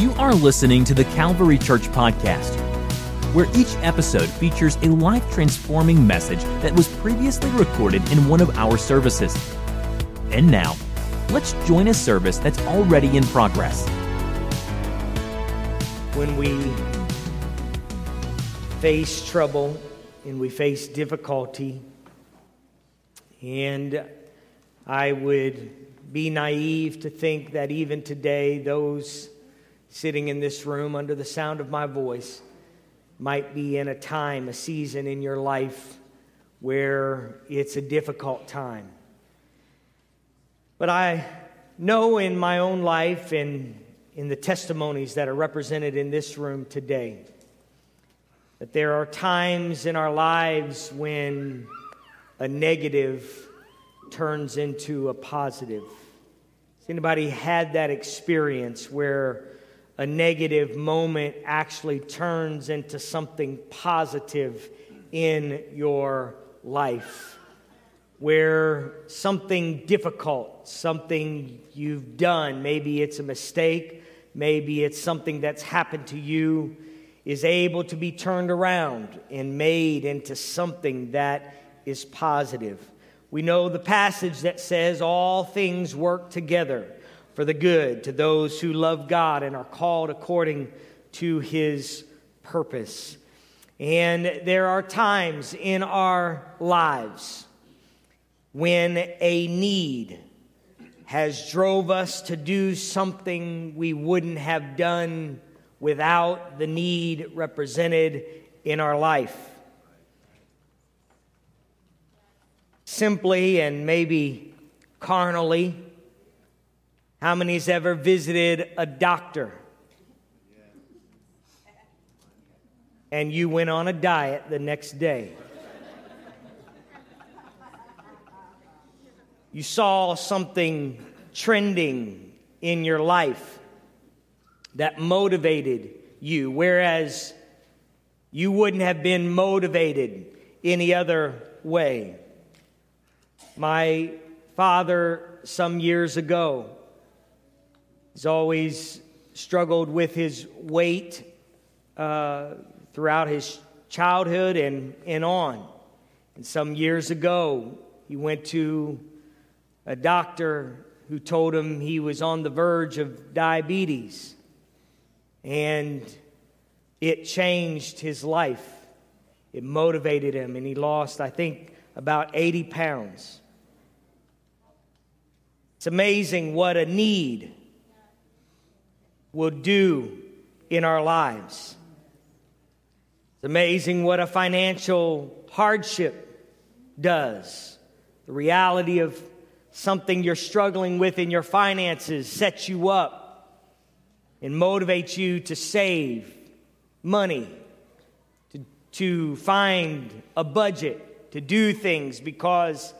You are listening to the Calvary Church Podcast, where each episode features a life transforming message that was previously recorded in one of our services. And now, let's join a service that's already in progress. When we face trouble and we face difficulty, and I would be naive to think that even today, those sitting in this room under the sound of my voice might be in a time, a season in your life where it's a difficult time. But I know in my own life and in the testimonies that are represented in this room today that there are times in our lives when a negative turns into a positive. Has anybody had that experience where a negative moment actually turns into something positive in your life? Where something difficult, something you've done, maybe it's a mistake, maybe it's something that's happened to you, is able to be turned around and made into something that is positive. We know the passage that says, All things work together for the good to those who love God and are called according to his purpose. And there are times in our lives when a need has drove us to do something we wouldn't have done without the need represented in our life. simply and maybe carnally. How many's ever visited a doctor? And you went on a diet the next day. You saw something trending in your life that motivated you, whereas you wouldn't have been motivated any other way. My father, some years ago, has always struggled with his weight uh, throughout his childhood and, and on. And some years ago, he went to a doctor who told him he was on the verge of diabetes. And it changed his life. It motivated him, and he lost, I think, about 80 pounds. It's amazing what a need will do in our lives. It's amazing what a financial hardship does. The reality of something you're struggling with in your finances sets you up and motivates you to save money, to, to find a budget, to do things because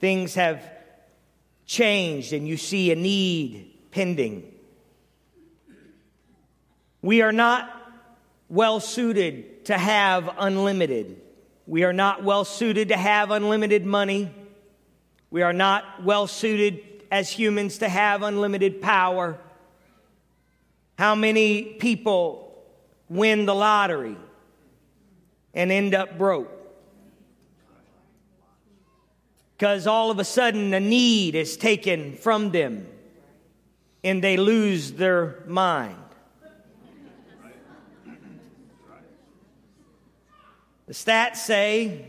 things have changed and you see a need pending. We are not well suited to have unlimited. We are not well suited to have unlimited money. We are not well suited as humans to have unlimited power. How many people win the lottery and end up broke? because all of a sudden a need is taken from them and they lose their mind. The stats say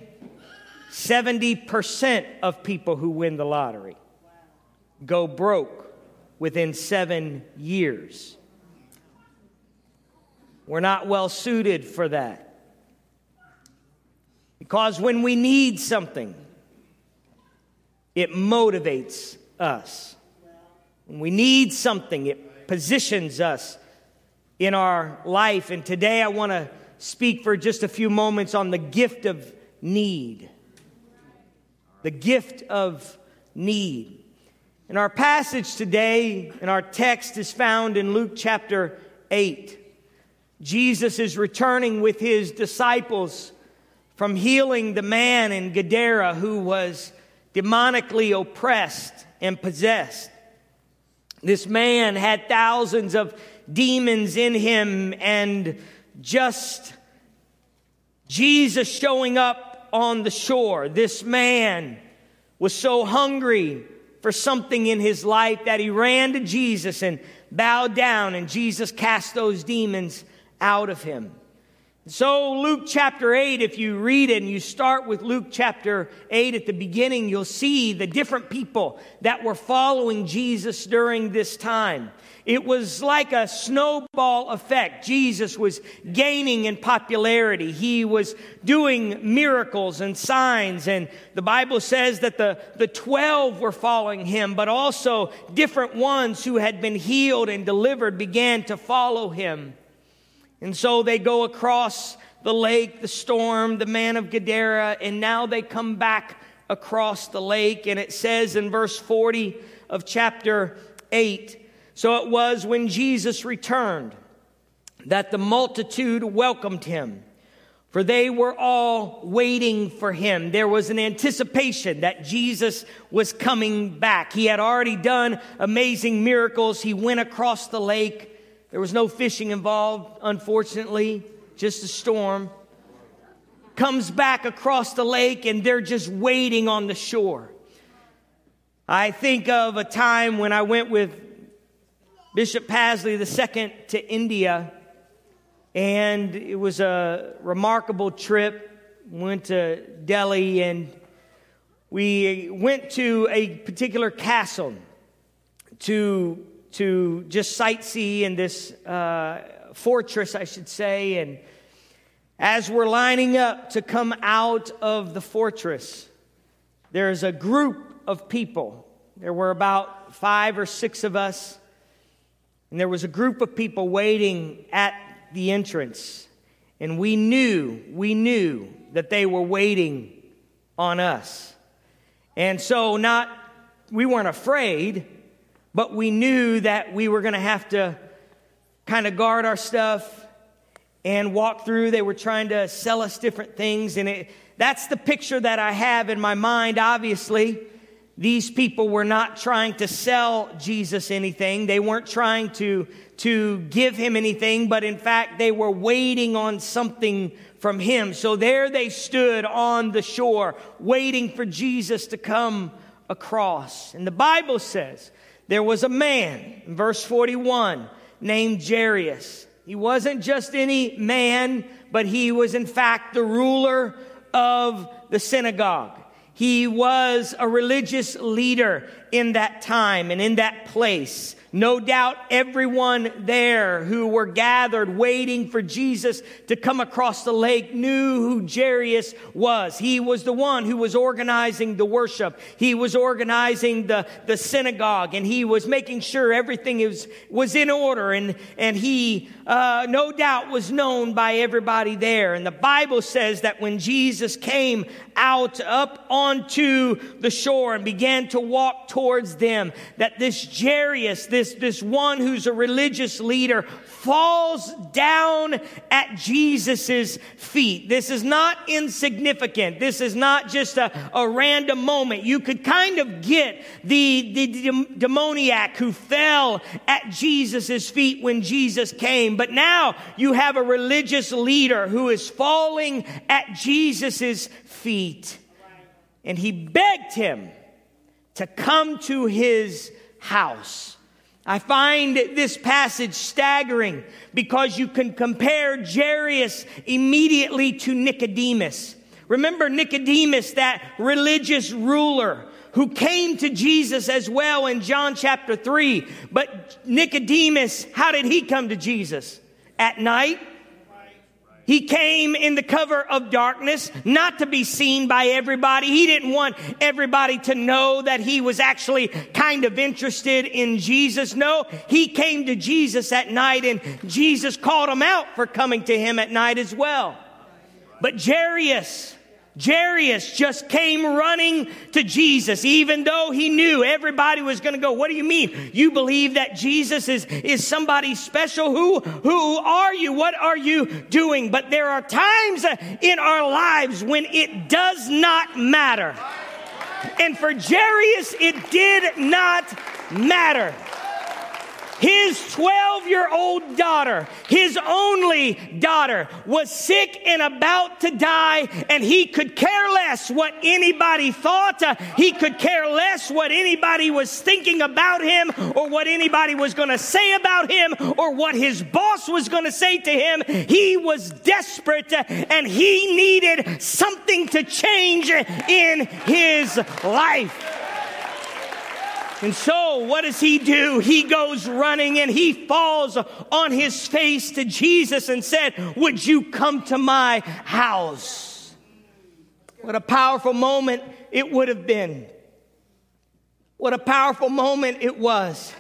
70% of people who win the lottery go broke within seven years. We're not well suited for that. Because when we need something, it motivates us. When we need something, it positions us in our life. And today I want to speak for just a few moments on the gift of need. The gift of need. And our passage today, and our text is found in Luke chapter 8. Jesus is returning with his disciples from healing the man in Gadara who was demonically oppressed and possessed. This man had thousands of demons in him and just Jesus showing up on the shore. This man was so hungry for something in his life that he ran to Jesus and bowed down, and Jesus cast those demons out of him. So, Luke chapter 8, if you read it and you start with Luke chapter 8 at the beginning, you'll see the different people that were following Jesus during this time. It was like a snowball effect. Jesus was gaining in popularity. He was doing miracles and signs. And the Bible says that the, the 12 were following him, but also different ones who had been healed and delivered began to follow him. And so they go across the lake, the storm, the man of Gadara, and now they come back across the lake. And it says in verse 40 of chapter 8 So it was when Jesus returned that the multitude welcomed him. For they were all waiting for him. There was an anticipation that Jesus was coming back. He had already done amazing miracles. He went across the lake. There was no fishing involved, unfortunately, just a storm. Comes back across the lake and they're just waiting on the shore. I think of a time when I went with Bishop Pasley II to India, and it was a remarkable trip. Went to Delhi and we went to a particular castle to to just sightsee in this uh, fortress, I should say. And as we're lining up to come out of the fortress, there's a group of people. There were about five or six of us, and there was a group of people waiting at the entrance. And we knew, we knew that they were waiting on us. And so, not, we weren't afraid but we knew that we were going to have to kind of guard our stuff and walk through. They were trying to sell us different things. And it, that's the picture that I have in my mind. Obviously, these people were not trying to sell Jesus anything. They weren't trying to, to give him anything, but in fact, they were waiting on something from him. So there they stood on the shore, waiting for Jesus to come across. And the Bible says there was a man, verse 41, named Jairus. He wasn't just any man, but he was in fact the ruler of the synagogue. He was a religious leader in that time and in that place. No doubt everyone there who were gathered waiting for Jesus to come across the lake knew who Jairus was. He was the one who was organizing the worship. He was organizing the, the synagogue and he was making sure everything was, was in order and, and he, uh, no doubt was known by everybody there. And the Bible says that when Jesus came out up onto the shore and began to walk towards them, that this Jairus, this this, this one who's a religious leader falls down at Jesus' feet. This is not insignificant. This is not just a, a random moment. You could kind of get the, the demoniac who fell at Jesus' feet when Jesus came. But now you have a religious leader who is falling at Jesus' feet. And he begged him to come to his house. I find this passage staggering because you can compare Jairus immediately to Nicodemus. Remember Nicodemus, that religious ruler who came to Jesus as well in John chapter 3. But Nicodemus, how did he come to Jesus? At night? He came in the cover of darkness, not to be seen by everybody. He didn't want everybody to know that he was actually kind of interested in Jesus. No, he came to Jesus at night and Jesus called him out for coming to him at night as well. But Jairus, Jairus just came running to Jesus, even though he knew everybody was going to go, what do you mean? You believe that Jesus is, is somebody special? Who, who are you? What are you doing? But there are times uh, in our lives when it does not matter. And for Jairus, it did not matter. His 12 year old daughter, his only daughter, was sick and about to die, and he could care less what anybody thought. Uh, he could care less what anybody was thinking about him, or what anybody was going to say about him, or what his boss was going to say to him. He was desperate, uh, and he needed something to change in his life. And so, what does he do? He goes running and he falls on his face to Jesus and said, Would you come to my house? What a powerful moment it would have been. What a powerful moment it was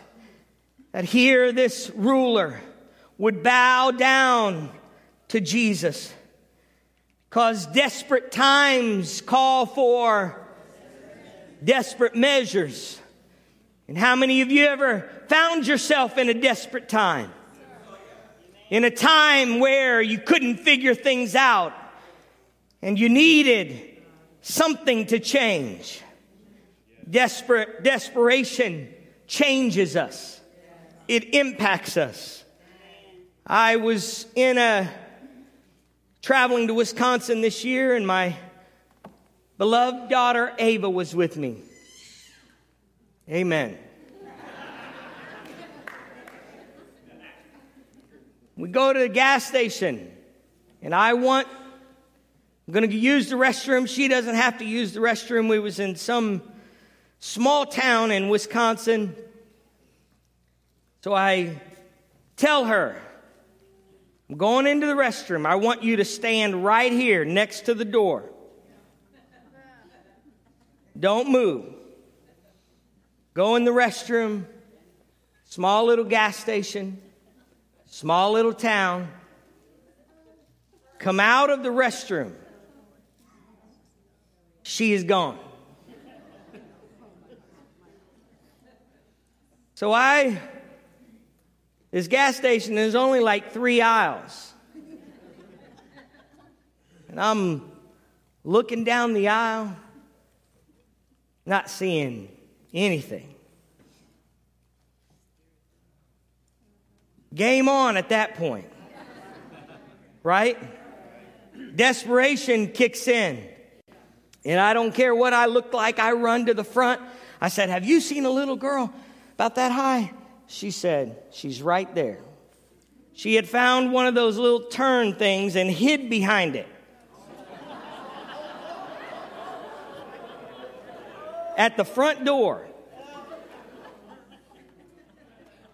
that here this ruler would bow down to Jesus. Because desperate times call for desperate measures. And how many of you ever found yourself in a desperate time? In a time where you couldn't figure things out and you needed something to change. Desperate, desperation changes us. It impacts us. I was in a traveling to Wisconsin this year and my beloved daughter Ava was with me. Amen. we go to the gas station, and I want, I'm going to use the restroom. She doesn't have to use the restroom. We was in some small town in Wisconsin. So I tell her, I'm going into the restroom. I want you to stand right here next to the door. Don't move. Go in the restroom, small little gas station, small little town. Come out of the restroom. She is gone. So I, this gas station is only like three aisles. And I'm looking down the aisle, not seeing anything. Game on at that point. Right? Desperation kicks in. And I don't care what I look like, I run to the front. I said, Have you seen a little girl about that high? She said, She's right there. She had found one of those little turn things and hid behind it. At the front door.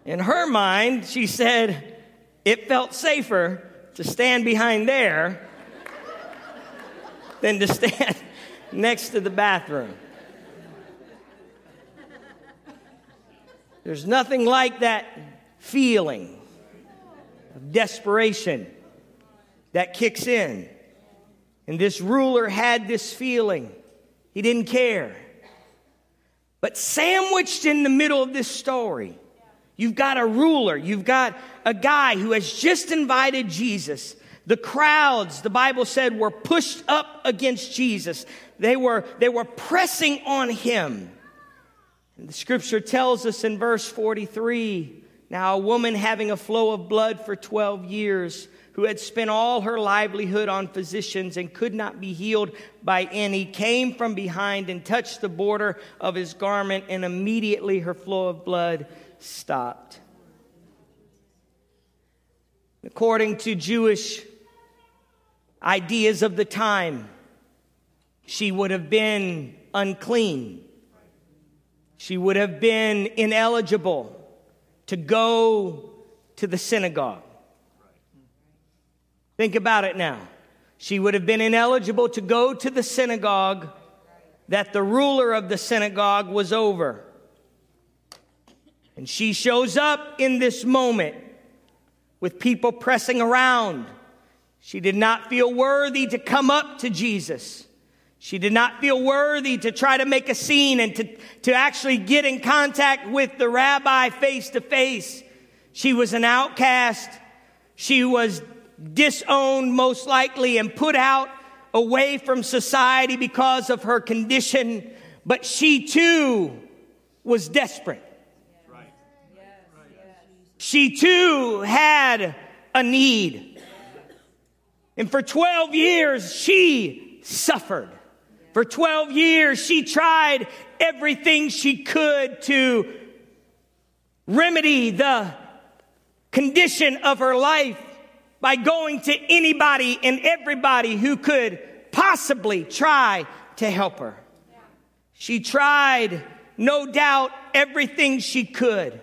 In her mind, she said it felt safer to stand behind there than to stand next to the bathroom. There's nothing like that feeling of desperation that kicks in. And this ruler had this feeling. He didn't care. But sandwiched in the middle of this story, you've got a ruler, you've got a guy who has just invited Jesus. The crowds, the Bible said, were pushed up against Jesus. They were, they were pressing on him. And the scripture tells us in verse 43 now, a woman having a flow of blood for 12 years who had spent all her livelihood on physicians and could not be healed by any, came from behind and touched the border of his garment, and immediately her flow of blood stopped. According to Jewish ideas of the time, she would have been unclean. She would have been ineligible to go to the synagogue. Think about it now. She would have been ineligible to go to the synagogue that the ruler of the synagogue was over. And she shows up in this moment with people pressing around. She did not feel worthy to come up to Jesus. She did not feel worthy to try to make a scene and to, to actually get in contact with the rabbi face to face. She was an outcast. She was disowned most likely and put out away from society because of her condition, but she too was desperate. she too had a need. And for 12 years, she suffered. For 12 years, she tried everything she could to remedy the condition of her life by going to anybody and everybody who could possibly try to help her. She tried, no doubt, everything she could.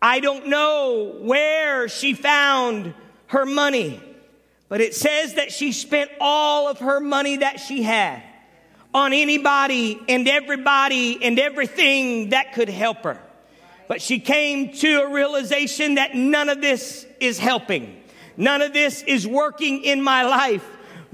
I don't know where she found her money, but it says that she spent all of her money that she had on anybody and everybody and everything that could help her. But she came to a realization that none of this is helping. None of this is working in my life.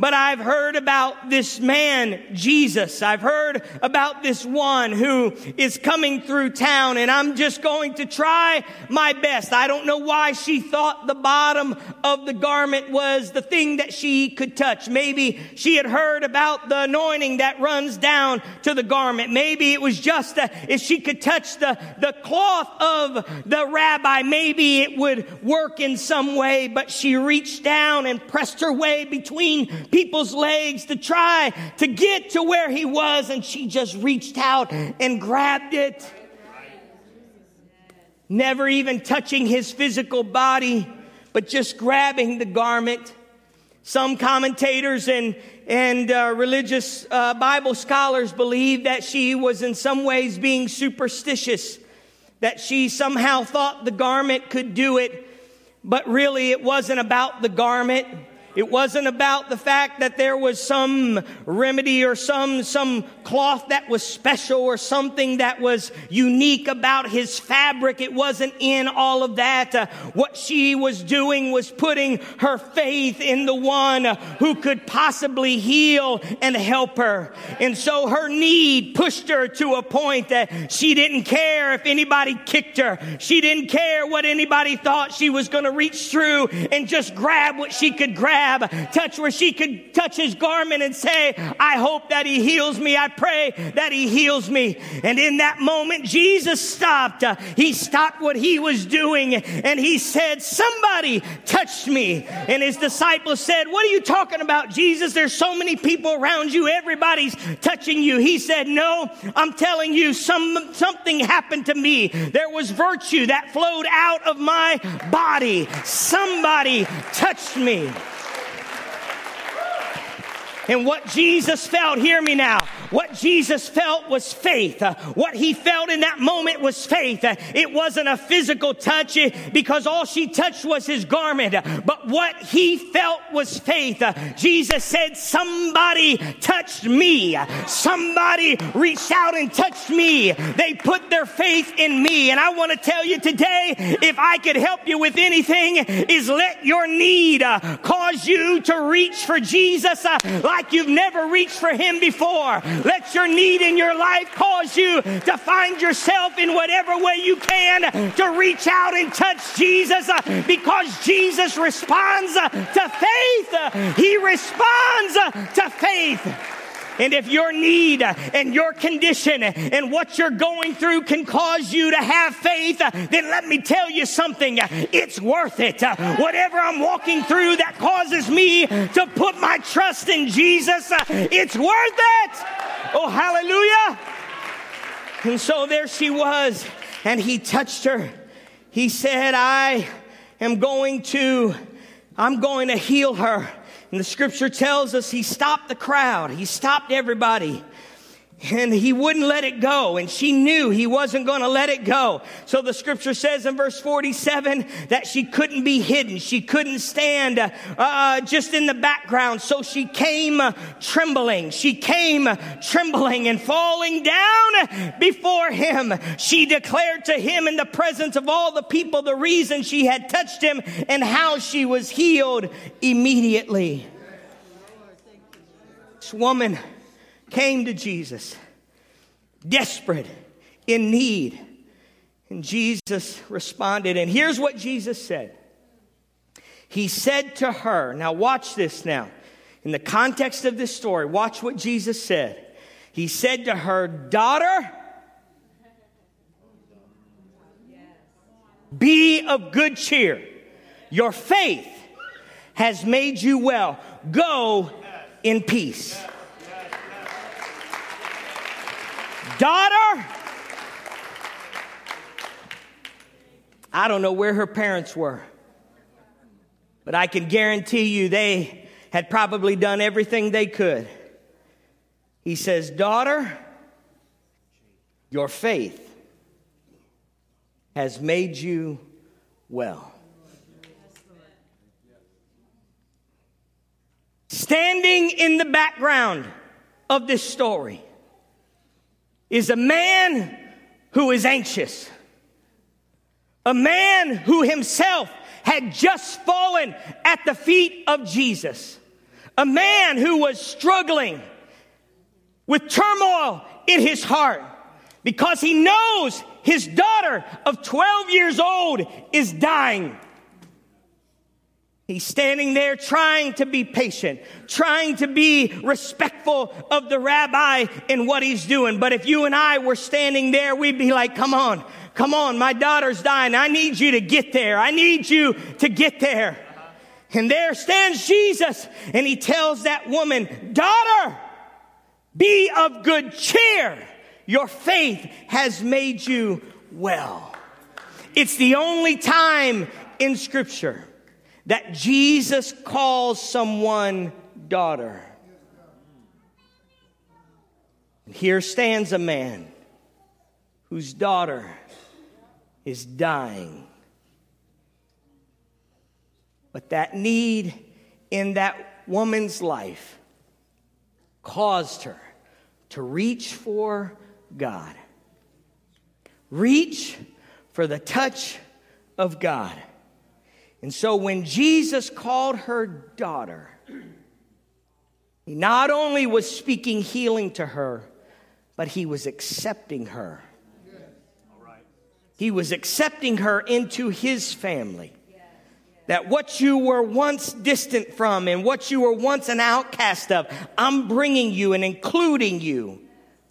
But I've heard about this man, Jesus. I've heard about this one who is coming through town and I'm just going to try my best. I don't know why she thought the bottom of the garment was the thing that she could touch. Maybe she had heard about the anointing that runs down to the garment. Maybe it was just uh, if she could touch the, the cloth of the rabbi, maybe it would work in some way, but she reached down and pressed her way between people's legs to try to get to where he was, and she just reached out and grabbed it. Never even touching his physical body, but just grabbing the garment. Some commentators and, and uh, religious uh, Bible scholars believe that she was in some ways being superstitious, that she somehow thought the garment could do it, but really it wasn't about the garment. It wasn't about the fact that there was some remedy or some, some cloth that was special or something that was unique about his fabric. It wasn't in all of that. Uh, what she was doing was putting her faith in the one who could possibly heal and help her. And so her need pushed her to a point that she didn't care if anybody kicked her. She didn't care what anybody thought she was going to reach through and just grab what she could grab grab, touch where she could touch his garment and say, I hope that he heals me. I pray that he heals me. And in that moment, Jesus stopped. He stopped what he was doing and he said, somebody touched me. And his disciples said, what are you talking about, Jesus? There's so many people around you. Everybody's touching you. He said, no, I'm telling you, some, something happened to me. There was virtue that flowed out of my body. Somebody touched me. And what Jesus felt, hear me now, what Jesus felt was faith. Uh, what he felt in that moment was faith. Uh, it wasn't a physical touch uh, because all she touched was his garment. But what he felt was faith. Jesus said, somebody touched me. Somebody reached out and touched me. They put their faith in me. And I want to tell you today, if I could help you with anything, is let your need cause you to reach for Jesus like you've never reached for him before. Let your need in your life cause you to find yourself in whatever way you can to reach out and touch Jesus uh, because Jesus responds uh, to faith. He responds uh, to faith. And if your need and your condition and what you're going through can cause you to have faith, then let me tell you something. It's worth it. Whatever I'm walking through that causes me to put my trust in Jesus, it's worth it. Oh, hallelujah. And so there she was, and he touched her. He said, I am going to, I'm going to heal her. And the scripture tells us he stopped the crowd. He stopped everybody and he wouldn't let it go. And she knew he wasn't going to let it go. So the scripture says in verse 47 that she couldn't be hidden. She couldn't stand uh, uh, just in the background. So she came uh, trembling. She came trembling and falling down before him. She declared to him in the presence of all the people the reason she had touched him and how she was healed immediately. This woman came to Jesus, desperate, in need. And Jesus responded. And here's what Jesus said He said to her, now watch this now. In the context of this story, watch what Jesus said. He said to her, Daughter, be of good cheer. Your faith has made you well. Go in peace. Daughter, I don't know where her parents were, but I can guarantee you they had probably done everything they could. He says, Daughter, your faith has made you well. Standing in the background of this story is a man who is anxious, a man who himself had just fallen at the feet of Jesus, a man who was struggling with turmoil in his heart because he knows his daughter of 12 years old is dying. He's standing there trying to be patient, trying to be respectful of the rabbi and what he's doing. But if you and I were standing there, we'd be like, come on, come on, my daughter's dying. I need you to get there. I need you to get there. And there stands Jesus and he tells that woman, daughter, be of good cheer. Your faith has made you well. It's the only time in scripture that Jesus calls someone daughter. And here stands a man whose daughter is dying. But that need in that woman's life caused her to reach for God. Reach for the touch of God. And so when Jesus called her daughter, he not only was speaking healing to her, but he was accepting her. He was accepting her into his family. That what you were once distant from and what you were once an outcast of, I'm bringing you and including you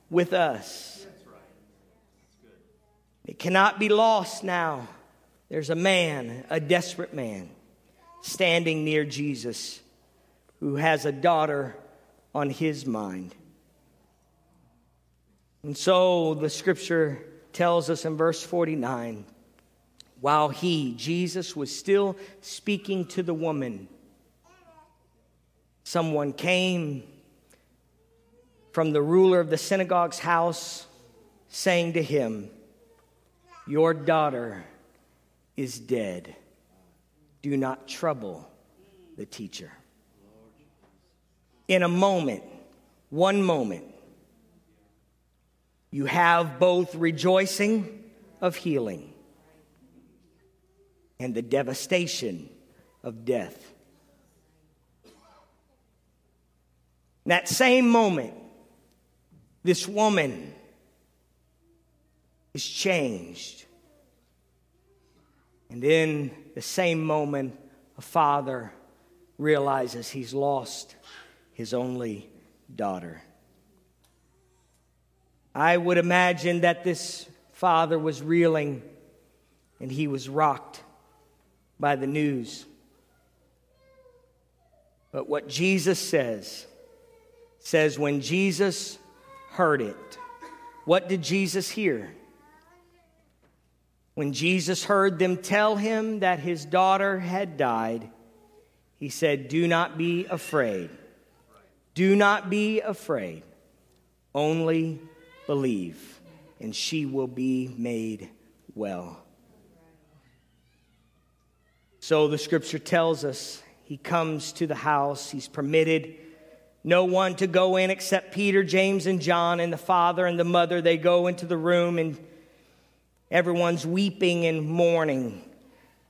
with us. It cannot be lost now there's a man, a desperate man, standing near Jesus who has a daughter on his mind. And so the scripture tells us in verse 49 while he, Jesus, was still speaking to the woman, someone came from the ruler of the synagogue's house saying to him, Your daughter is dead. Do not trouble the teacher. In a moment, one moment, you have both rejoicing of healing and the devastation of death. In that same moment, this woman is changed. And in the same moment, a father realizes he's lost his only daughter. I would imagine that this father was reeling and he was rocked by the news. But what Jesus says, says when Jesus heard it, what did Jesus hear? When Jesus heard them tell him that his daughter had died, he said, Do not be afraid. Do not be afraid. Only believe, and she will be made well. So the scripture tells us he comes to the house, he's permitted no one to go in except Peter, James, and John, and the father and the mother. They go into the room and Everyone's weeping and mourning.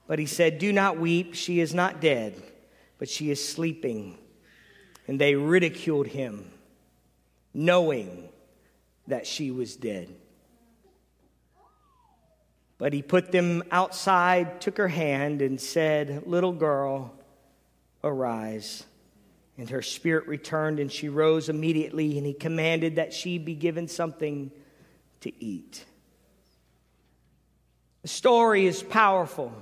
But he said, Do not weep. She is not dead, but she is sleeping. And they ridiculed him, knowing that she was dead. But he put them outside, took her hand, and said, Little girl, arise. And her spirit returned, and she rose immediately, and he commanded that she be given something to eat. The story is powerful.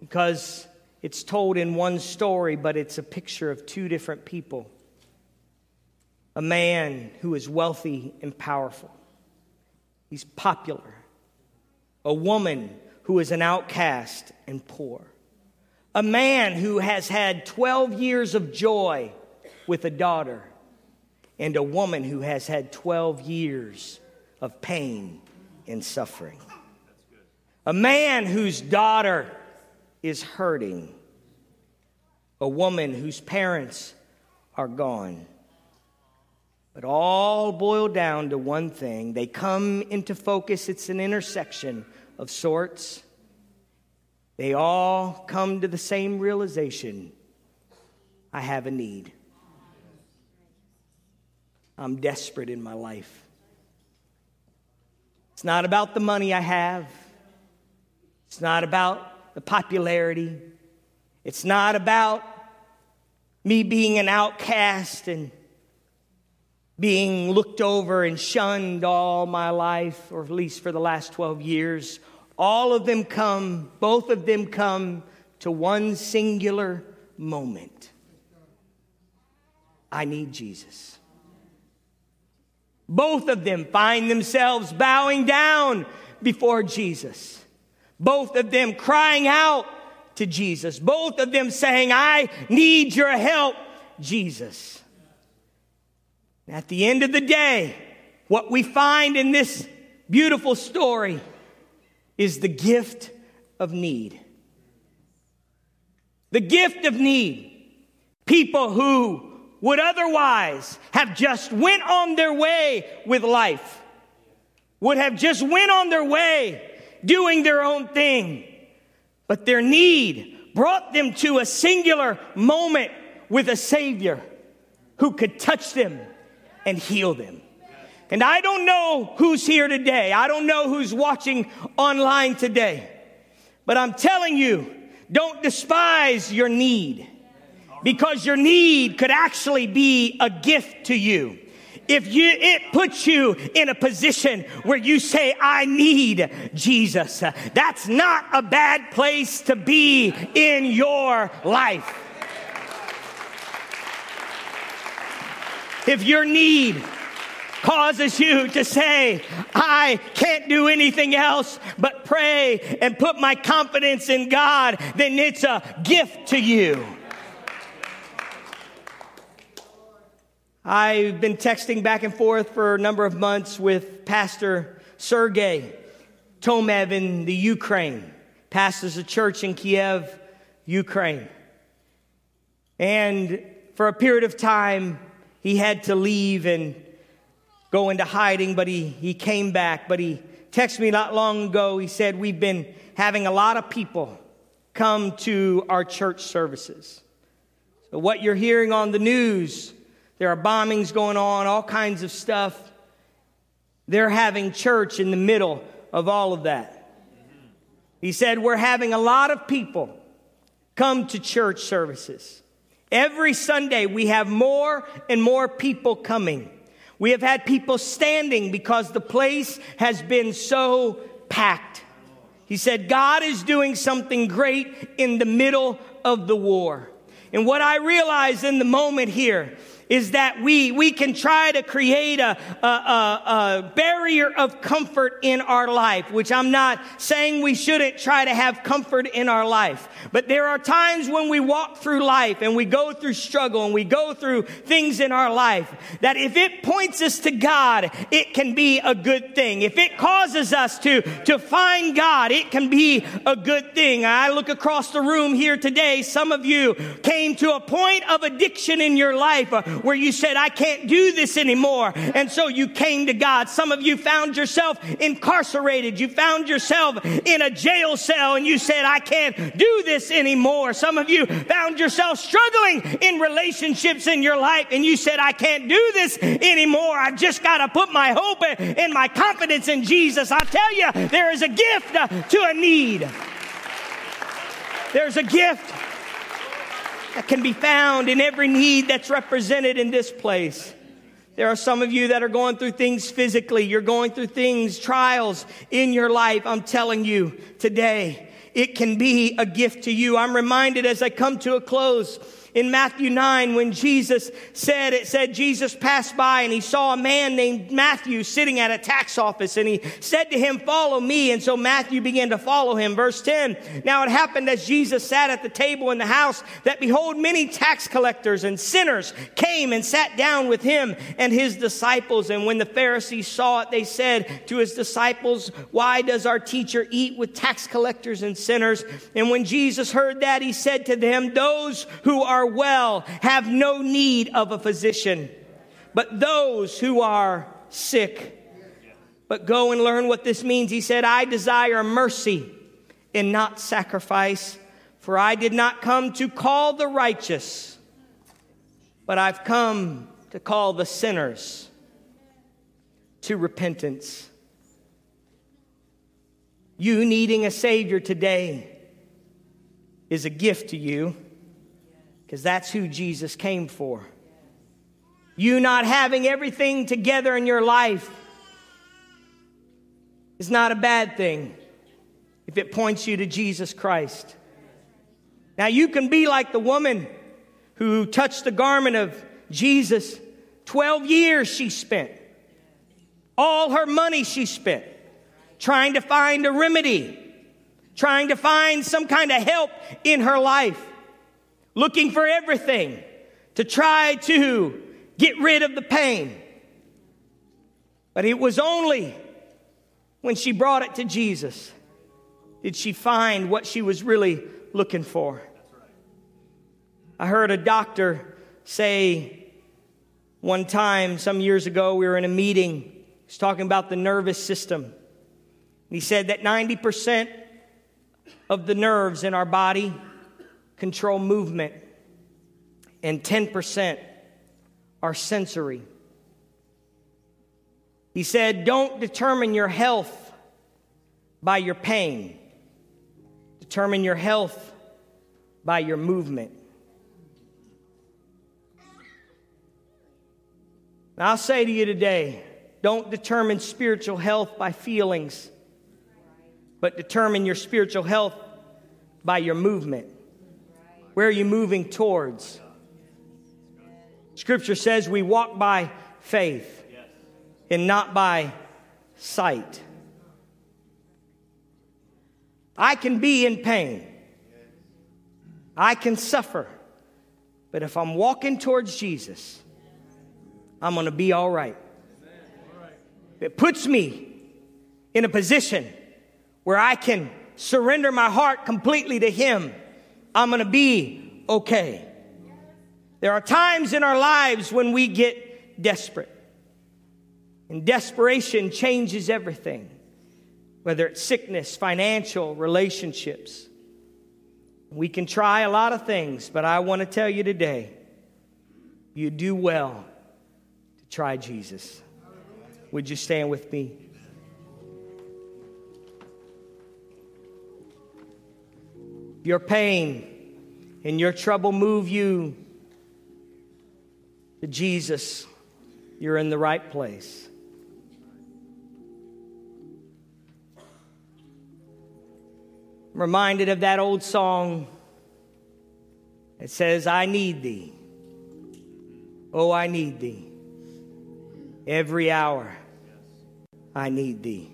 because it's told in one story, but it's a picture of two different people. A man who is wealthy and powerful, he's popular. A woman who is an outcast and poor. A man who has had 12 years of joy with a daughter, and a woman who has had 12 years of pain and suffering. A man whose daughter is hurting. A woman whose parents are gone. But all boil down to one thing. They come into focus. It's an intersection of sorts. They all come to the same realization I have a need. I'm desperate in my life. It's not about the money I have. It's not about the popularity. It's not about me being an outcast and being looked over and shunned all my life, or at least for the last 12 years. All of them come, both of them come to one singular moment. I need Jesus. Both of them find themselves bowing down before Jesus. Both of them crying out to Jesus. Both of them saying, I need your help, Jesus. At the end of the day, what we find in this beautiful story is the gift of need. The gift of need. People who would otherwise have just went on their way with life, would have just went on their way doing their own thing. But their need brought them to a singular moment with a Savior who could touch them and heal them. And I don't know who's here today. I don't know who's watching online today. But I'm telling you, don't despise your need because your need could actually be a gift to you if you it puts you in a position where you say i need jesus that's not a bad place to be in your life if your need causes you to say, I can't do anything else but pray and put my confidence in God, then it's a gift to you. I've been texting back and forth for a number of months with Pastor Sergey Tomev in the Ukraine, pastors a church in Kiev, Ukraine. And for a period of time, he had to leave and go into hiding, but he, he came back. But he texted me not long ago. He said, We've been having a lot of people come to our church services. So, what you're hearing on the news, there are bombings going on, all kinds of stuff. They're having church in the middle of all of that. He said, We're having a lot of people come to church services. Every Sunday, we have more and more people coming. We have had people standing because the place has been so packed. He said, God is doing something great in the middle of the war. And what I realize in the moment here is that we, we can try to create a, a, a, a, barrier of comfort in our life, which I'm not saying we shouldn't try to have comfort in our life. But there are times when we walk through life and we go through struggle and we go through things in our life that if it points us to God, it can be a good thing. If it causes us to, to find God, it can be a good thing. I look across the room here today. Some of you came to a point of addiction in your life where you said, I can't do this anymore. And so you came to God. Some of you found yourself incarcerated. You found yourself in a jail cell and you said, I can't do this anymore. Some of you found yourself struggling in relationships in your life and you said, I can't do this anymore. I've just got to put my hope and my confidence in Jesus. I tell you, there is a gift to a need. There's a gift that can be found in every need that's represented in this place. There are some of you that are going through things physically. You're going through things, trials in your life. I'm telling you today, it can be a gift to you. I'm reminded as I come to a close in Matthew 9 when Jesus said, it said Jesus passed by and he saw a man named Matthew sitting at a tax office and he said to him, follow me. And so Matthew began to follow him. Verse 10. Now it happened as Jesus sat at the table in the house that behold, many tax collectors and sinners came and sat down with him and his disciples. And when the Pharisees saw it, they said to his disciples, why does our teacher eat with tax collectors and sinners? And when Jesus heard that, he said to them, those who are are well have no need of a physician, but those who are sick. But go and learn what this means. He said, I desire mercy and not sacrifice, for I did not come to call the righteous, but I've come to call the sinners to repentance. You needing a Savior today is a gift to you because that's who Jesus came for. You not having everything together in your life is not a bad thing if it points you to Jesus Christ. Now, you can be like the woman who touched the garment of Jesus. 12 years she spent, all her money she spent trying to find a remedy, trying to find some kind of help in her life looking for everything to try to get rid of the pain. But it was only when she brought it to Jesus did she find what she was really looking for. I heard a doctor say one time, some years ago, we were in a meeting. He's talking about the nervous system. He said that 90% of the nerves in our body control movement, and 10% are sensory. He said, Don't determine your health by your pain, determine your health by your movement. I'll say to you today don't determine spiritual health by feelings, but determine your spiritual health by your movement. Where are you moving towards? Scripture says we walk by faith and not by sight. I can be in pain. I can suffer. But if I'm walking towards Jesus, I'm going to be all right. It puts me in a position where I can surrender my heart completely to Him I'm going to be okay. There are times in our lives when we get desperate. And desperation changes everything, whether it's sickness, financial, relationships. We can try a lot of things, but I want to tell you today you do well to try Jesus. Would you stand with me? Your pain and your trouble move you to Jesus, you're in the right place. I'm reminded of that old song. It says, I need thee. Oh, I need thee. Every hour, I need thee.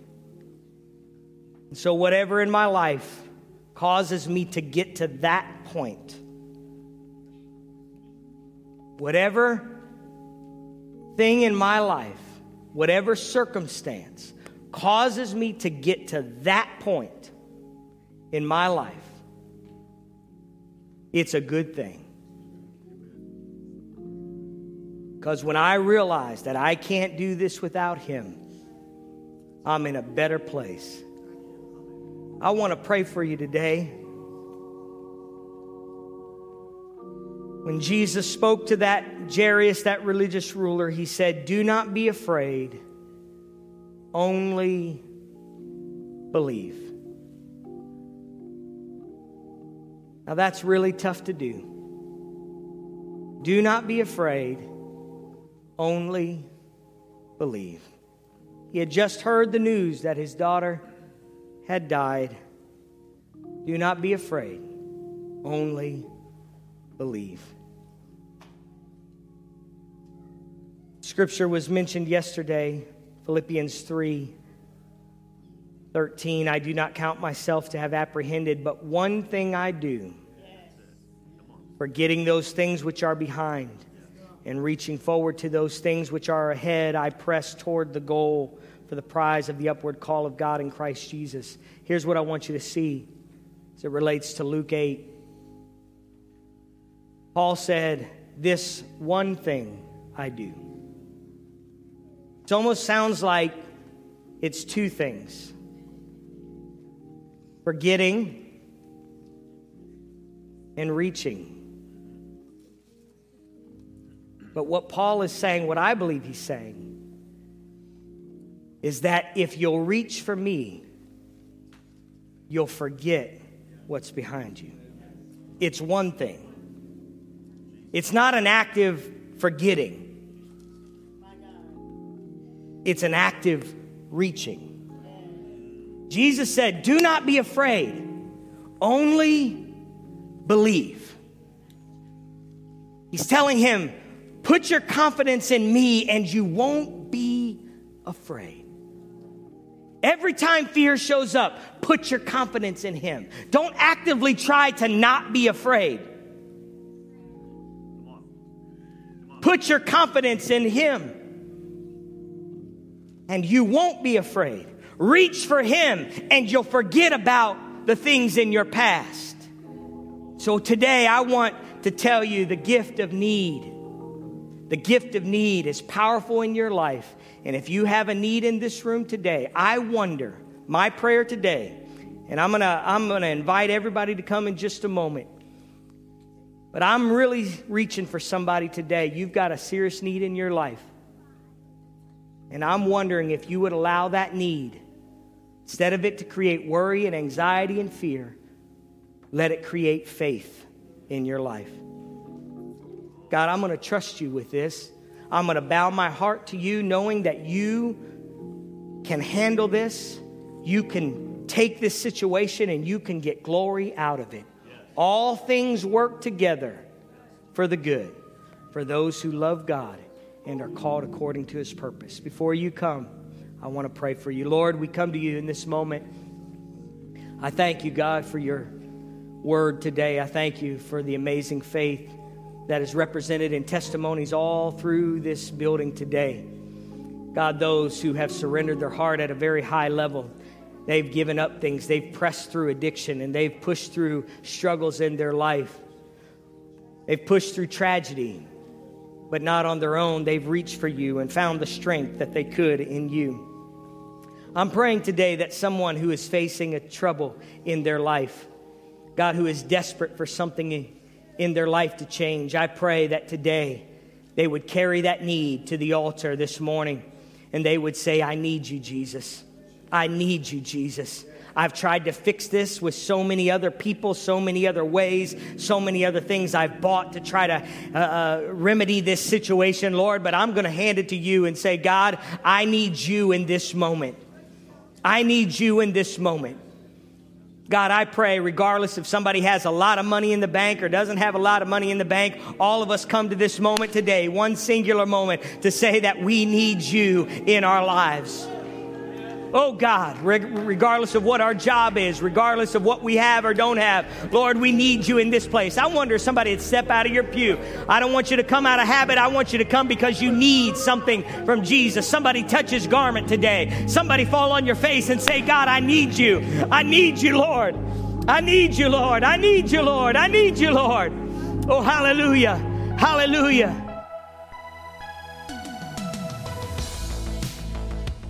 And so, whatever in my life causes me to get to that point. Whatever thing in my life, whatever circumstance causes me to get to that point in my life, it's a good thing. Because when I realize that I can't do this without Him, I'm in a better place. I want to pray for you today. When Jesus spoke to that Jairus, that religious ruler, he said, Do not be afraid, only believe. Now that's really tough to do. Do not be afraid, only believe. He had just heard the news that his daughter had died. Do not be afraid, only believe. Scripture was mentioned yesterday, Philippians 3 13. I do not count myself to have apprehended, but one thing I do, forgetting those things which are behind and reaching forward to those things which are ahead, I press toward the goal for the prize of the upward call of God in Christ Jesus. Here's what I want you to see as it relates to Luke 8. Paul said, This one thing I do. It almost sounds like it's two things forgetting and reaching. But what Paul is saying, what I believe he's saying, is that if you'll reach for me, you'll forget what's behind you. It's one thing, it's not an active forgetting, it's an active reaching. Jesus said, Do not be afraid, only believe. He's telling him, Put your confidence in me and you won't be afraid. Every time fear shows up, put your confidence in Him. Don't actively try to not be afraid. Put your confidence in Him, and you won't be afraid. Reach for Him, and you'll forget about the things in your past. So today, I want to tell you the gift of need. The gift of need is powerful in your life. And if you have a need in this room today, I wonder, my prayer today, and I'm gonna, I'm gonna invite everybody to come in just a moment. But I'm really reaching for somebody today. You've got a serious need in your life. And I'm wondering if you would allow that need, instead of it to create worry and anxiety and fear, let it create faith in your life. God, I'm going to trust you with this. I'm going to bow my heart to you, knowing that you can handle this. You can take this situation and you can get glory out of it. All things work together for the good, for those who love God and are called according to his purpose. Before you come, I want to pray for you. Lord, we come to you in this moment. I thank you, God, for your word today. I thank you for the amazing faith that is represented in testimonies all through this building today. God, those who have surrendered their heart at a very high level, they've given up things, they've pressed through addiction, and they've pushed through struggles in their life. They've pushed through tragedy, but not on their own. They've reached for you and found the strength that they could in you. I'm praying today that someone who is facing a trouble in their life, God, who is desperate for something in their life to change. I pray that today they would carry that need to the altar this morning and they would say, I need you, Jesus. I need you, Jesus. I've tried to fix this with so many other people, so many other ways, so many other things I've bought to try to uh, uh, remedy this situation, Lord. But I'm going to hand it to you and say, God, I need you in this moment. I need you in this moment. God, I pray, regardless if somebody has a lot of money in the bank or doesn't have a lot of money in the bank, all of us come to this moment today, one singular moment, to say that we need you in our lives. Oh God, regardless of what our job is, regardless of what we have or don't have, Lord, we need you in this place. I wonder if somebody would step out of your pew. I don't want you to come out of habit. I want you to come because you need something from Jesus. Somebody touch his garment today. Somebody fall on your face and say, God, I need you. I need you, Lord. I need you, Lord. I need you, Lord. I need you, Lord. Oh, hallelujah. Hallelujah.